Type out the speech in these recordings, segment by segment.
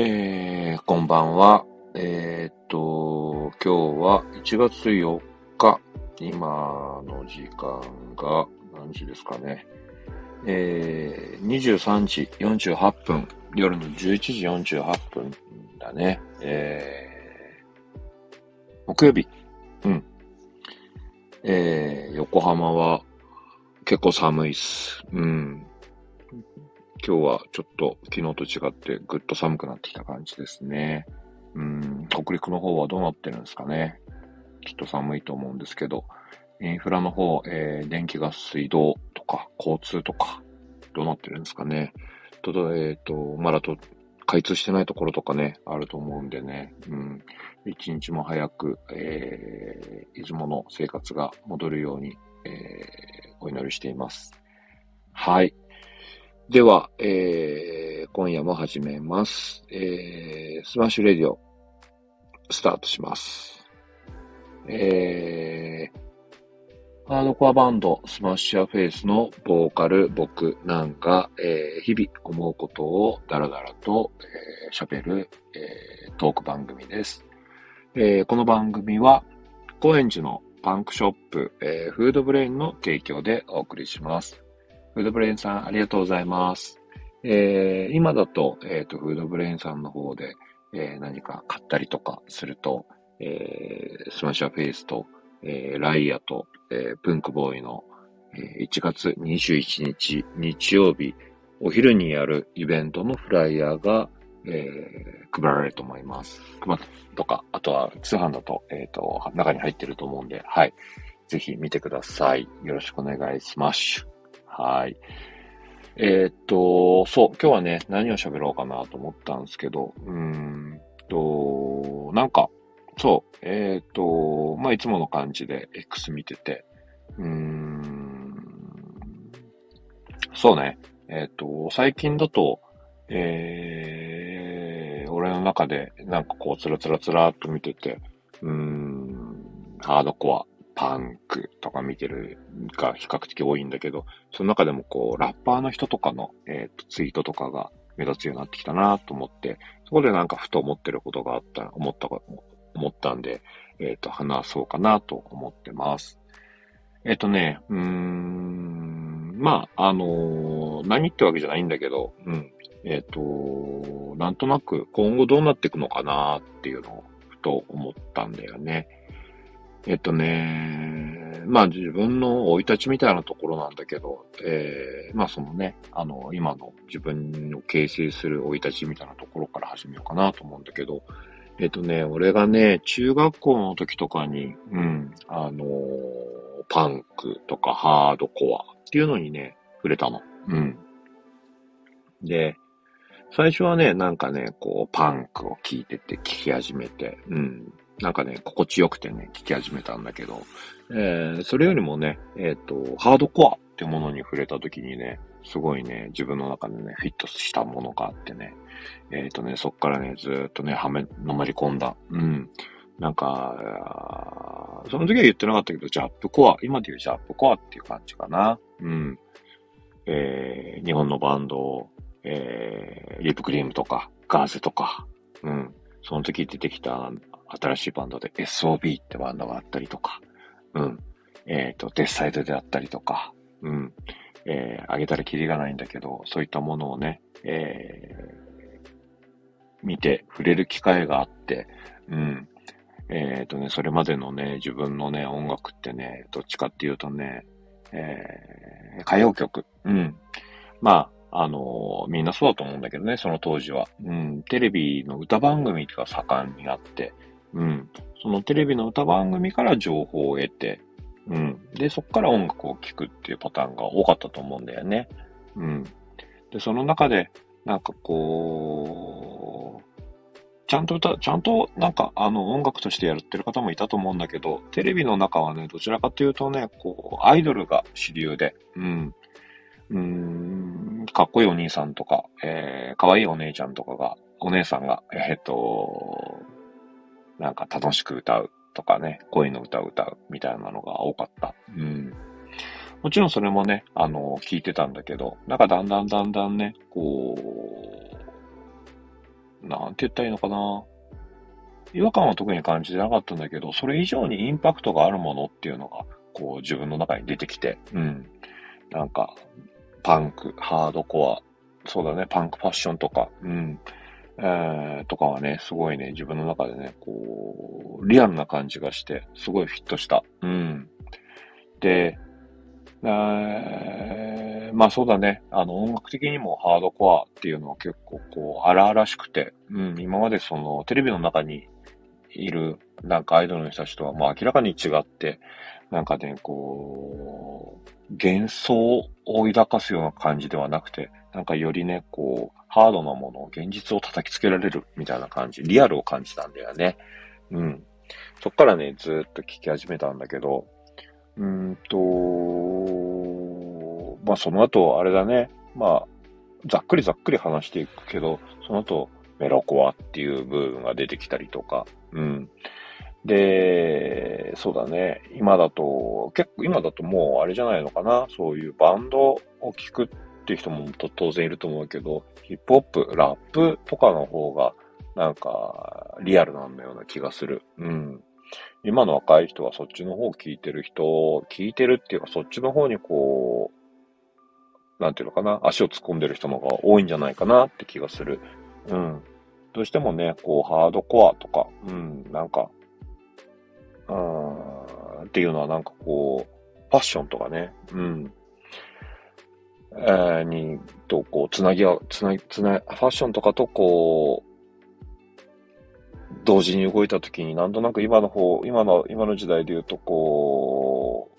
えー、こんばんは。えー、っと、今日は1月4日。今の時間が何時ですかね。えー、23時48分。夜の11時48分だね。えー、木曜日。うん。えー、横浜は結構寒いっす。うん。今日はちょっと昨日と違ってぐっと寒くなってきた感じですね。うん、北陸の方はどうなってるんですかね。きっと寒いと思うんですけど、インフラの方、えー、電気ガス水道とか交通とか、どうなってるんですかね。と、えっ、ー、と、まだと、開通してないところとかね、あると思うんでね、うん、一日も早く、えー、出雲の生活が戻るように、えー、お祈りしています。はい。では、えー、今夜も始めます。えー、 Smash Radio、スタートします。えー、ハードコアバンド、 Smash Your Face のボーカル、僕なんか、えー、日々思うことをダラダラと喋、えー、る、えー、トーク番組です。えー、この番組は、高円寺のパンクショップ、えー、 FUUDOBRAIN の提供でお送りします。 FUUDOBRAIN さん、ありがとうございます。えー、今だと、えっ、ー、と、 FUUDOBRAIN さんの方で、えー、何か買ったりとかすると、えー、 Smash Your Face と、えー、ライアと、えー、プンクボーイの、えー、1月21日日曜日、お昼にやるイベントのフライヤーが、えー、配られると思います。配とか、あとは通販だと、えっ、ー、と、中に入ってると思うんで、はい。ぜひ見てください。よろしくお願いします。はい。えー、っと、そう、今日はね、何を喋ろうかなと思ったんですけど、うーんと、なんか、そう、えー、っと、まあ、いつもの感じで X 見てて、うーん、そうね、えー、っと、最近だと、えー、俺の中で、なんかこう、つらつらつらっと見てて、うーん、ハードコア、パンクとか見てるが比較的多いんだけど、その中でもこう、ラッパーの人とかの、え、ー、と、ツイートとかが目立つようになってきたなと思って、そこでなんかふと思ってることがあった、思った、思ったんで、えっ、ー、と、話そうかなと思ってます。えっ、ー、とね、うーん、まあ、あの何ってわけじゃないんだけど、うん。えっ、と、なんとなく今後どうなっていくのかなっていうのをふと思ったんだよね。えっとね、まあ自分の生い立ちみたいなところなんだけど、えー、まあそのね、あの、今の自分を形成する生い立ちみたいなところから始めようかなと思うんだけど、えっとね、俺がね、中学校の時とかに、うん、あの、パンクとかハードコアっていうのにね、触れたの。うん。で、最初はね、なんかね、こう、パンクを聞いてて、聞き始めて、うん。なんかね、心地よくてね、聞き始めたんだけど、えー、それよりもね、えっ、ー、と、ハードコアってものに触れた時にね、すごいね、自分の中でね、フィットしたものがあってね、えっ、ー、とね、そっからね、ずっとね、はめ、のめり込んだ。うん。なんか、その時は言ってなかったけど、ジャップコア、今で言うジャップコアっていう感じかな。うん。えー、日本のバンド、えー、リップクリームとか、ガーゼとか、うん。その時出てきた新しいバンドで SOB ってバンドがあったりとか、うん。えっ、ー、と、デスサイドであったりとか、うん。えー、あげたらキリがないんだけど、そういったものをね、えー、見て触れる機会があって、うん。えっ、ー、とね、それまでのね、自分のね、音楽ってね、どっちかっていうとね、えー、歌謡曲。うん。まあ、あの、みんなそうだと思うんだけどね、その当時は。うん、テレビの歌番組が盛んにあって、うん、そのテレビの歌番組から情報を得て、うん、で、そこから音楽を聴くっていうパターンが多かったと思うんだよね。うん。で、その中で、なんかこう、ちゃんと歌、ちゃんとなんかあの音楽としてやってる方もいたと思うんだけど、テレビの中はね、どちらかというとね、こう、アイドルが主流で、うん。うん、かっこいいお兄さんとか、えー、かわいいお姉ちゃんとかが、お姉さんが、えっ、と、なんか楽しく歌うとかね、恋の歌を歌うみたいなのが多かった。うん。もちろんそれもね、あの、聞いてたんだけど、なんかだんだんだんだんね、こう、なんて言ったらいいのかな。違和感は特に感じてなかったんだけど、それ以上にインパクトがあるものっていうのが、こう自分の中に出てきて、うん。なんか、パンク、ハードコア、そうだね、パンクファッションとか、うん。えー、とかはね、すごいね、自分の中でね、こう、リアルな感じがして、すごいフィットした。うん。で、えー、まあそうだね。あの、音楽的にもハードコアっていうのは結構こう、荒々しくて、うん、今までその、テレビの中にいる、なんかアイドルの人たちとは、まあ明らかに違って、なんかね、こう、幻想を抱かすような感じではなくて、なんかよりね、こう、ハードなものを現実を叩きつけられるみたいな感じ、リアルを感じたんだよね。うん。そっからね、ずっと聞き始めたんだけど、うんと、まあその後、あれだね。まあ、ざっくりざっくり話していくけど、その後、メロコアっていう部分が出てきたりとか、うん。で、そうだね。今だと、結構今だともうあれじゃないのかな。そういうバンドを聴くっっていう人も当然いると思うけど、ヒップホップ、ラップとかの方が、なんか、リアルなんだような気がする。うん。今の若い人はそっちの方を聞いてる人、聞いてるっていうかそっちの方にこう、なんていうのかな、足を突っ込んでる人の方が多いんじゃないかなって気がする。うん。どうしてもね、こう、ハードコアとか、うん、なんか、うん、っていうのはなんかこう、ファッションとかね、うん、え、に、と、こう、つなぎは、つな、つな、ファッションとかとこう、同時に動いたときになんとなく今の方、今の、今の時代で言うとこ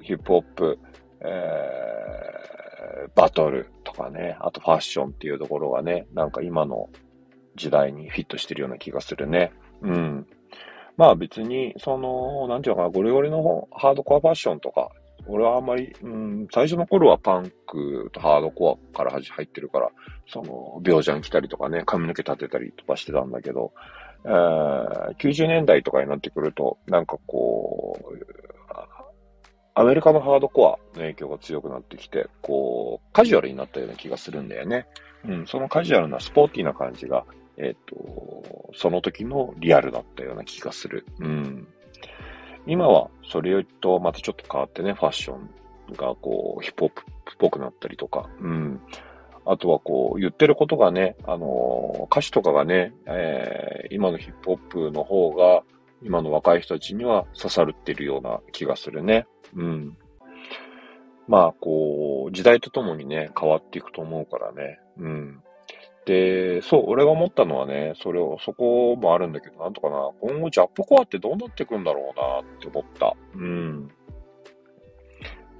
う、ヒップホップ、えー、バトルとかね、あとファッションっていうところがね、なんか今の時代にフィットしてるような気がするね。うん。まあ別に、その、なんていうかな、ゴリゴリのハードコアファッションとか、俺はあんまり、うん、最初の頃はパンクとハードコアから入ってるから、その、病ジャン来たりとかね、髪の毛立てたりとかしてたんだけど、えー90年代とかになってくると、なんかこう、アメリカのハードコアの影響が強くなってきて、こう、カジュアルになったような気がするんだよね。うん、そのカジュアルなスポーティーな感じが、えっ、ー、と、その時のリアルだったような気がする。うん。今は、それとまたちょっと変わってね、ファッションがこう、ヒップホップっぽくなったりとか、うん。あとはこう、言ってることがね、あの、歌詞とかがね、えー、今のヒップホップの方が、今の若い人たちには刺さるってるような気がするね。うん。まあ、こう、時代とともにね、変わっていくと思うからね。うん。で、そう、俺が思ったのはね、それを、そこもあるんだけど、なんとかな、今後ジャップコアってどうなっていくんだろうなって思った。うん。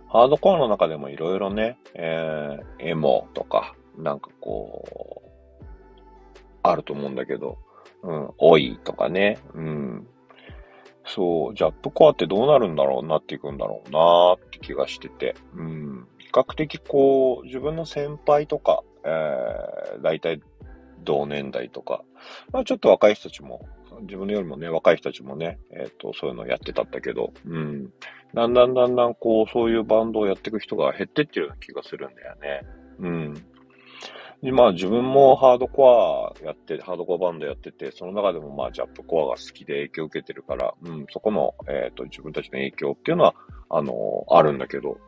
ハードコアの中でもいろいろね、えー、エモとか、なんかこう、あると思うんだけど、うん、多いとかね、うん。そう、ジャップコアってどうなるんだろうなっていくんだろうなって気がしてて、うん。比較的こう、自分の先輩とか、えー、大体同年代とか、まあちょっと若い人たちも自分よりもね、若い人たちもね、えっ、ー、と、そういうのやってたんだけど、うん。だんだんだんだんこう、そういうバンドをやっていく人が減ってってるような気がするんだよね。うん。で、まあ自分もハードコアやって、ハードコアバンドやってて、その中でもまあジャップコアが好きで影響を受けてるから、うん、そこの、えっ、ー、と、自分たちの影響っていうのは、あのー、あるんだけど、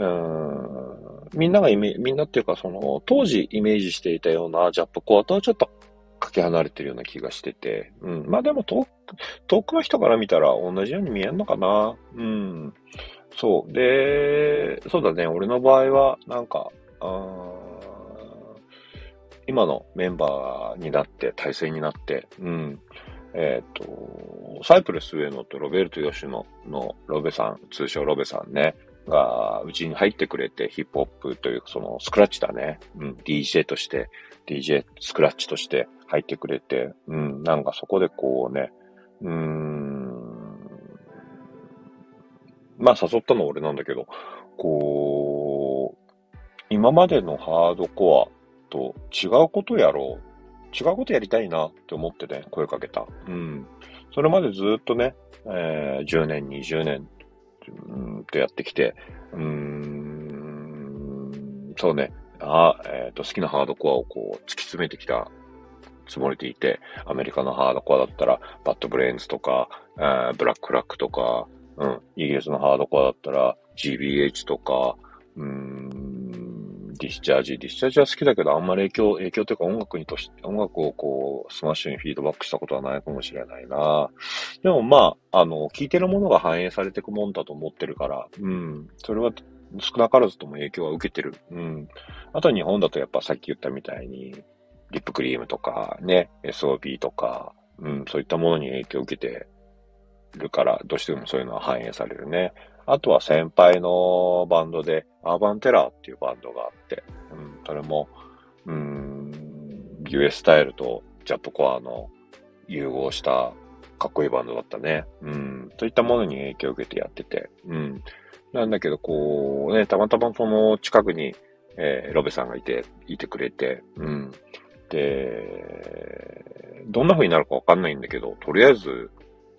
うん、みんながイメみんなっていうか、その、当時イメージしていたようなジャップコアとはちょっとかけ離れてるような気がしてて、うん。まあでも遠く、遠くの人から見たら同じように見えるのかな。うん。そう。で、そうだね。俺の場合は、なんか、今のメンバーになって、体制になって、うん。えっ、ー、と、サイプレス上野とロベルト・ヨシノのロベさん、通称ロベさんね、が、うちに入ってくれて、ヒップホップという、その、スクラッチだね。うん、DJ として、DJ、スクラッチとして入ってくれて、うん、なんかそこでこうね、うーん、まあ誘ったのは俺なんだけど、こう、今までのハードコアと違うことやろう。違うことやりたいなって思ってね、声かけた。うん。それまでずっとね、えー、10年、20年、うんとやってきて、うーん、そうね、あえっ、ー、と、好きなハードコアをこう、突き詰めてきた積もれていて、アメリカのハードコアだったら、 Bad Brains とか、 Black Flag とか、うん、イギリスのハードコアだったら、GBH とか、 Discharge。 Discharge は好きだけど、あんまり影響、影響というか音楽にとし、音楽をこう、スマッシュにフィードバックしたことはないかもしれないな。でもまあ、あの、聴いてるものが反映されていくもんだと思ってるから、うん、それは少なからずとも影響は受けてる。うん。あと日本だとやっぱさっき言ったみたいに、リップクリームとかね、SOP とか、うん、そういったものに影響を受けてるから、どうしてもそういうのは反映されるね。あとは先輩のバンドで、アーバンテラーっていうバンドがあって、うん、それも、うん、US スタイルとジャップコアの融合したかっこいいバンドだったね。うん、といったものに影響を受けてやってて、うん。なんだけど、こう、ね、たまたまその近くに、えー、ロベさんがいて、いてくれて、うん。で、どんな風になるかわかんないんだけど、とりあえず、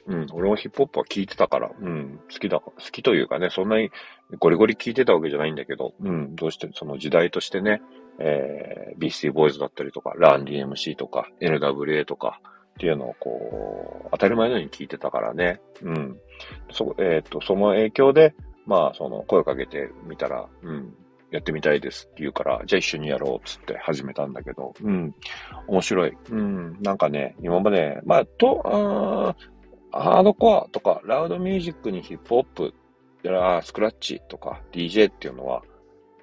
うん、俺もヒップホップは聴いてたから、うん、好きだ、好きというかね、そんなにゴリゴリ聴いてたわけじゃないんだけど、うん、どうしてその時代としてね、えー、ビースティーボーイズだったりとか、ラン DMC とか、NWA とか、っていうのをこう、当たり前のように聞いてたからね。うん。そ、えっ、ー、と、その影響で、まあ、その、声をかけてみたら、うん、やってみたいですって言うから、じゃあ一緒にやろうっつって始めたんだけど、うん、面白い。うん、なんかね、今まで、まあ、と、あハードコアとか、ラウドミュージックにヒップホップ、やスクラッチとか DJ っていうのは、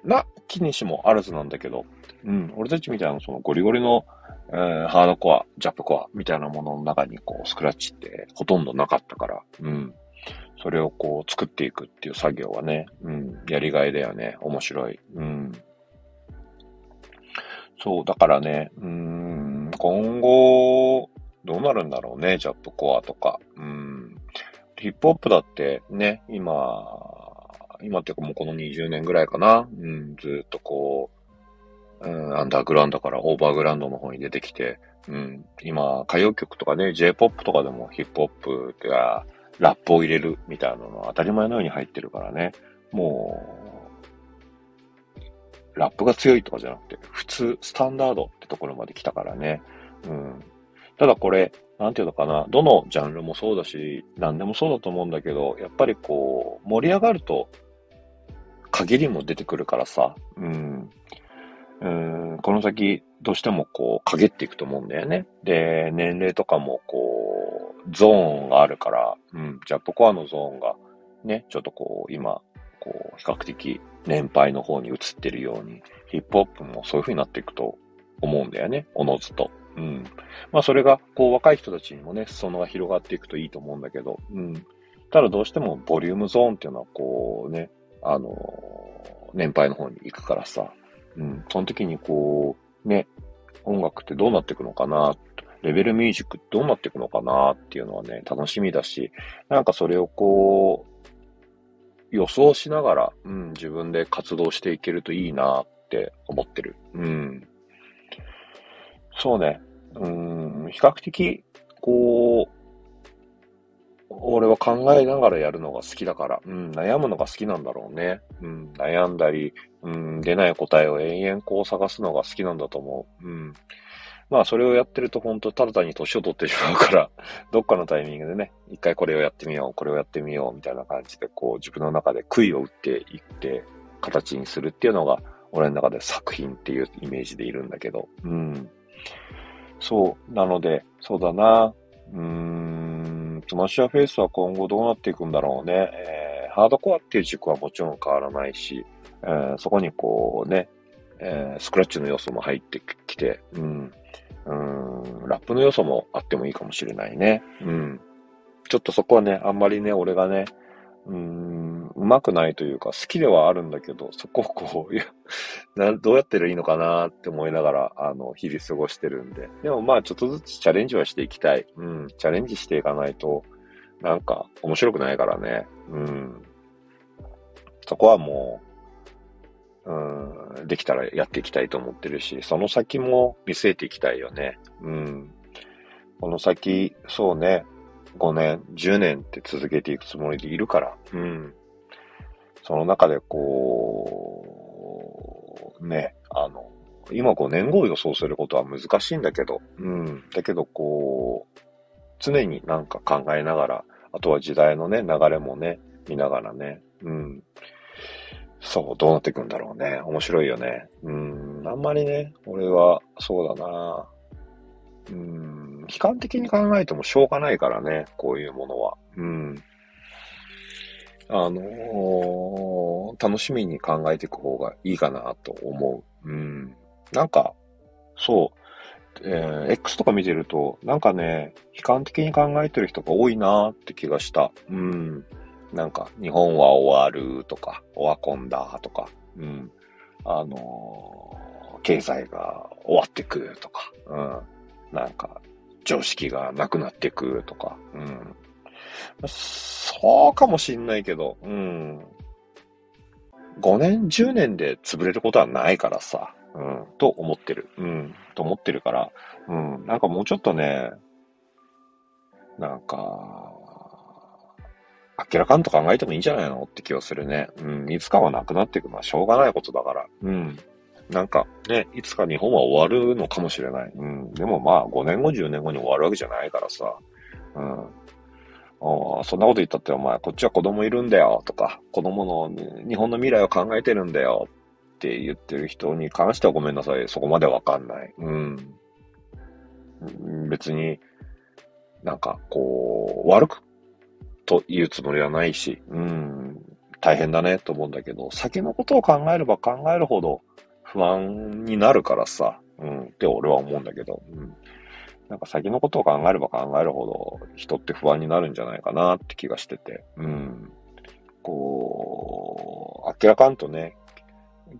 な、気にしもあるずなんだけど、うん、俺たちみたいなそのゴリゴリの、えー、ハードコア、ジャップコアみたいなものの中にこう、スクラッチってほとんどなかったから、うん。それをこう作っていくっていう作業はね、うん、やりがいだよね。面白い。うん。そう、だからね、うん、今後、どうなるんだろうね、ジャップコアとか。うん。ヒップホップだってね、今、今っていうかもうこの20年ぐらいかな。うん、ずっとこう、うん、アンダーグラウンドからオーバーグラウンドの方に出てきて、うん、今、歌謡曲とかね、J-POP とかでもヒップホップが、ラップを入れるみたいなのは当たり前のように入ってるからね。もう、ラップが強いとかじゃなくて、普通、スタンダードってところまで来たからね。うん。ただこれ、なんていうのかな、どのジャンルもそうだし、何でもそうだと思うんだけど、やっぱりこう、盛り上がると、限りも出てくるからさ、うん。うん、この先、どうしてもこう、陰っていくと思うんだよね。で、年齢とかもこう、ゾーンがあるから、うん、ジャップコアのゾーンが、ね、ちょっとこう、今、こう、比較的年配の方に移ってるように、ヒップホップもそういう風になっていくと思うんだよね、おのずと。うん。まあそれが、こう、若い人たちにもね、裾野が広がっていくといいと思うんだけど、うん。ただどうしてもボリュームゾーンっていうのは、こうね、あの、年配の方に行くからさ、うん。その時にこう、ね、音楽ってどうなっていくのかな、レベルミュージックってどうなっていくのかなっていうのはね、楽しみだし、なんかそれをこう、予想しながら、うん、自分で活動していけるといいなって思ってる。うん。そうね。うん、比較的、こう、俺は考えながらやるのが好きだから、うん、悩むのが好きなんだろうね。うん、悩んだり、うん、出ない答えを延々こう探すのが好きなんだと思う。うん。まあ、それをやってると本当ただ単に年を取ってしまうから、どっかのタイミングでね、一回これをやってみよう、これをやってみよう、みたいな感じで、こう自分の中で杭を打っていって、形にするっていうのが、俺の中で作品っていうイメージでいるんだけど、うん。そう。なので、そうだな。うーん、 Smash Your Face は今後どうなっていくんだろうね。えー、ハードコアっていう軸はもちろん変わらないし、えー、そこにこうね、えー、スクラッチの要素も入ってきて、うん、うん、ラップの要素もあってもいいかもしれないね。うん。ちょっとそこはね、あんまりね、俺がね、うん、まくないというか、好きではあるんだけど、そこをこう、いや、どうやってらいいのかなって思いながら、あの、日々過ごしてるんで。でもまあ、ちょっとずつチャレンジはしていきたい。うん、チャレンジしていかないと、なんか、面白くないからね。うん。そこはもう、うん、できたらやっていきたいと思ってるし、その先も見据えていきたいよね。うん。この先、そうね、5年、10年って続けていくつもりでいるから、うん。その中でこう、ね、あの、今5年後を予想することは難しいんだけど、うん。だけど、こう、常になんか考えながら、あとは時代のね、流れもね、見ながらね、うん。そう、どうなっていくんだろうね。面白いよね。うん、あんまりね、俺は、そうだなうん、悲観的に考えてもしょうがないからね、こういうものは。うん。あのー、楽しみに考えていく方がいいかなと思う。うん。なんか、そう、えー、X とか見てると、なんかね、悲観的に考えてる人が多いなって気がした。うん。なんか、日本は終わるとか、オワコンだとか、うん。あのー、経済が終わってくとか、うん。なんか、常識がなくなってくとか、うん。そうかもしんないけど、うん。5年、10年で潰れることはないからさ、うん、と思ってる。うん、と思ってるから、うん、なんかもうちょっとね、なんか、明らかんと考えてもいいんじゃないのって気がするね。うん、いつかはなくなっていくのはしょうがないことだから。うん。なんかね、いつか日本は終わるのかもしれない。うん。でもまあ5年後、10年後に終わるわけじゃないからさ。うん。そんなこと言ったって、お前、こっちは子供いるんだよ、とか、子供の、日本の未来を考えてるんだよ、って言ってる人に関してはごめんなさい。そこまでわかんない。うん。別に、なんか、こう、悪くと言うつもりはないし、うん、大変だねと思うんだけど、先のことを考えれば考えるほど不安になるからさ、うん、って俺は思うんだけど、うん。なんか先のことを考えれば考えるほど人って不安になるんじゃないかなって気がしてて、うん。こう、明らかんとね、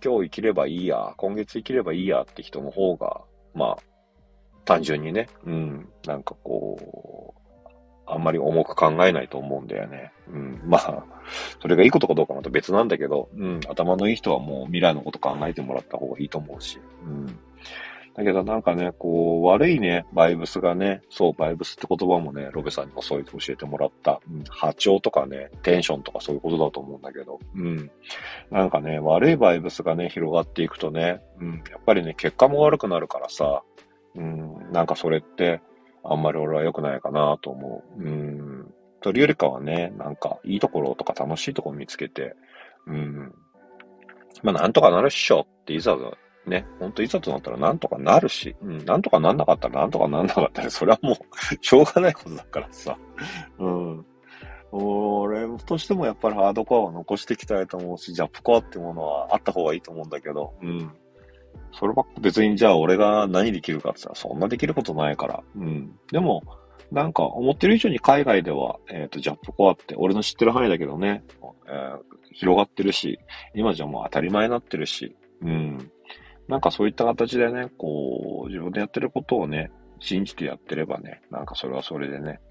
今日生きればいいや、今月生きればいいやって人の方が、まあ、単純にね、うん、なんかこう、あんまり重く考えないと思うんだよね。うん。まあ、それがいいことかどうかまた別なんだけど、うん。頭のいい人はもう未来のこと考えてもらった方がいいと思うし。うん。だけどなんかね、こう、悪いね、バイブスがね、そう、バイブスって言葉もね、ロベさんにもそう言って教えてもらった。うん。波長とかね、テンションとかそういうことだと思うんだけど、うん。なんかね、悪いバイブスがね、広がっていくとね、うん。やっぱりね、結果も悪くなるからさ、うん。なんかそれって、あんまり俺は良くないかなと思う。うん。というよりかはね、なんか、いいところとか楽しいところ見つけて、うん。まあ、なんとかなるっしょっていざね、ほんといざとなったらなんとかなるし、うん、なんとかなんなかったらなんとかなんなかったら、それはもうしょうがないことだからさ。うん。俺としてもやっぱりハードコアを残していきたいと思うし、ジャップコアってものはあった方がいいと思うんだけど、うん。そればっか別にじゃあ俺が何できるかって言ったらそんなできることないから。うん。でも、なんか思ってる以上に海外では、えっ、ー、と、ジャップコアって俺の知ってる範囲だけどね、えー、広がってるし、今じゃもう当たり前になってるし、うん。なんかそういった形でね、こう、自分でやってることをね、信じてやってればね、なんかそれはそれでね、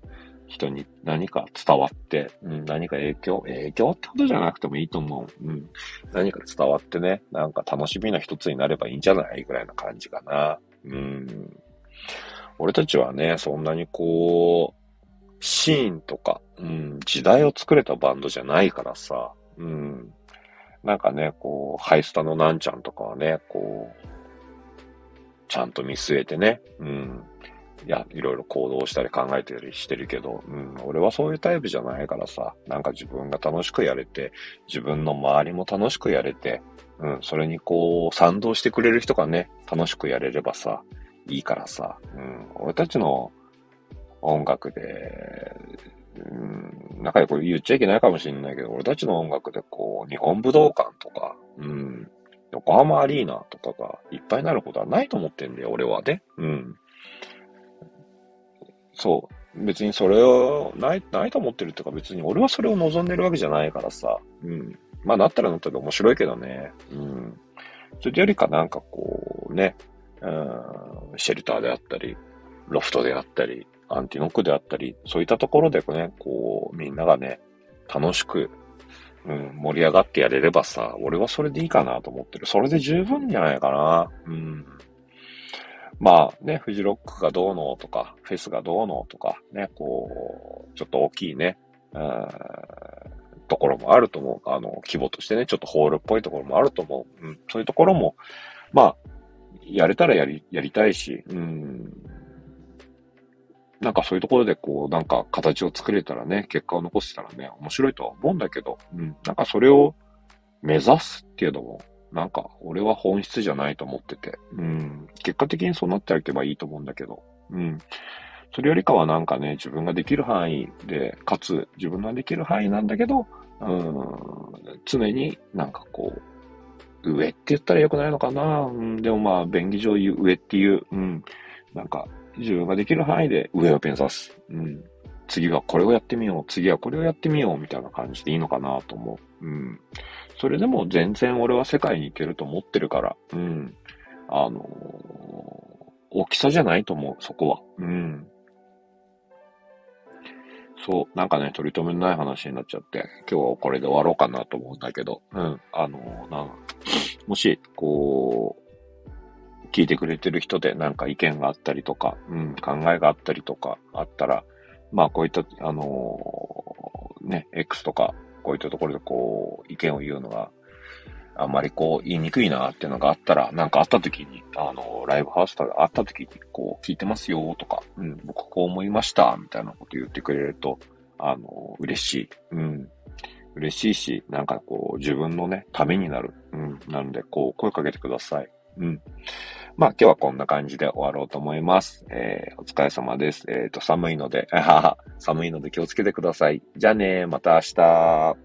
人に何か伝わって、うん、何か影響、影響ってことじゃなくてもいいと思う。うん。何か伝わってね、なんか楽しみの一つになればいいんじゃないぐらいな感じかな。うん。俺たちはね、そんなにこう、シーンとか、うん、時代を作れたバンドじゃないからさ、うん。なんかね、こう、ハイスタのなんちゃんとかはね、こう、ちゃんと見据えてね、うん。いや、いろいろ行動したり考えたりしてるけど、うん、俺はそういうタイプじゃないからさ、なんか自分が楽しくやれて、自分の周りも楽しくやれて、うん、それにこう、賛同してくれる人がね、楽しくやれればさ、いいからさ、うん、俺たちの音楽で、うん、なんかこれ言っちゃいけないかもしれないけど、俺たちの音楽でこう、日本武道館とか、うん、横浜アリーナとかがいっぱいになることはないと思ってんだよ、俺はね。うん。そう。別にそれをない、ないと思ってるっていうか別に俺はそれを望んでるわけじゃないからさ。うん。まあなったらなったら面白いけどね。うん。それよりかなんかこうね、うん、シェルターであったり、ロフトであったり、アンティノックであったり、そういったところでね、こう、みんながね、楽しく、うん、盛り上がってやれればさ、俺はそれでいいかなと思ってる。それで十分じゃないかな。うん。まあね、フジロックがどうのとか、フェスがどうのとか、ね、こう、ちょっと大きいね、うん、ところもあると思う。あの、規模としてね、ちょっとホールっぽいところもあると思う。うん、そういうところも、まあ、やれたらやり、やりたいし、うん。なんかそういうところでこう、なんか形を作れたらね、結果を残せたらね、面白いとは思うんだけど、うん。なんかそれを目指すっていうのも、なんか俺は本質じゃないと思ってて、うん。結果的にそうなっていけばいいと思うんだけど、うん。それよりかはなんかね、自分ができる範囲で、かつ自分ができる範囲なんだけど、うん、常になんかこう、上って言ったら良くないのかな、うん、でもまあ、便宜上上っていう、うん、なんか、自分ができる範囲で上を目指す。うん。次はこれをやってみよう。次はこれをやってみよう。みたいな感じでいいのかなと思う。うん。それでも全然俺は世界に行けると思ってるから。うん。あのー、大きさじゃないと思う、そこは。うん。そう、なんかね、取り留めのない話になっちゃって、今日はこれで終わろうかなと思うんだけど、うん、あの、なもし、こう、聞いてくれてる人でなんか意見があったりとか、うん、考えがあったりとかあったら、まあこういった、あのー、ね、X とか、こういったところでこう、意見を言うのが、あんまりこう、言いにくいなっていうのがあったら、なんかあった時に、あの、ライブハウスとかあった時に、こう、聞いてますよとか、うん、僕こう思いました、みたいなこと言ってくれると、あの、嬉しい。うん。嬉しいし、なんかこう、自分のね、ためになる。うん。なので、こう、声かけてください。うん。まあ、今日はこんな感じで終わろうと思います。えー、お疲れ様です。えっ、ー、と、寒いので、寒いので気をつけてください。じゃあねまた明日。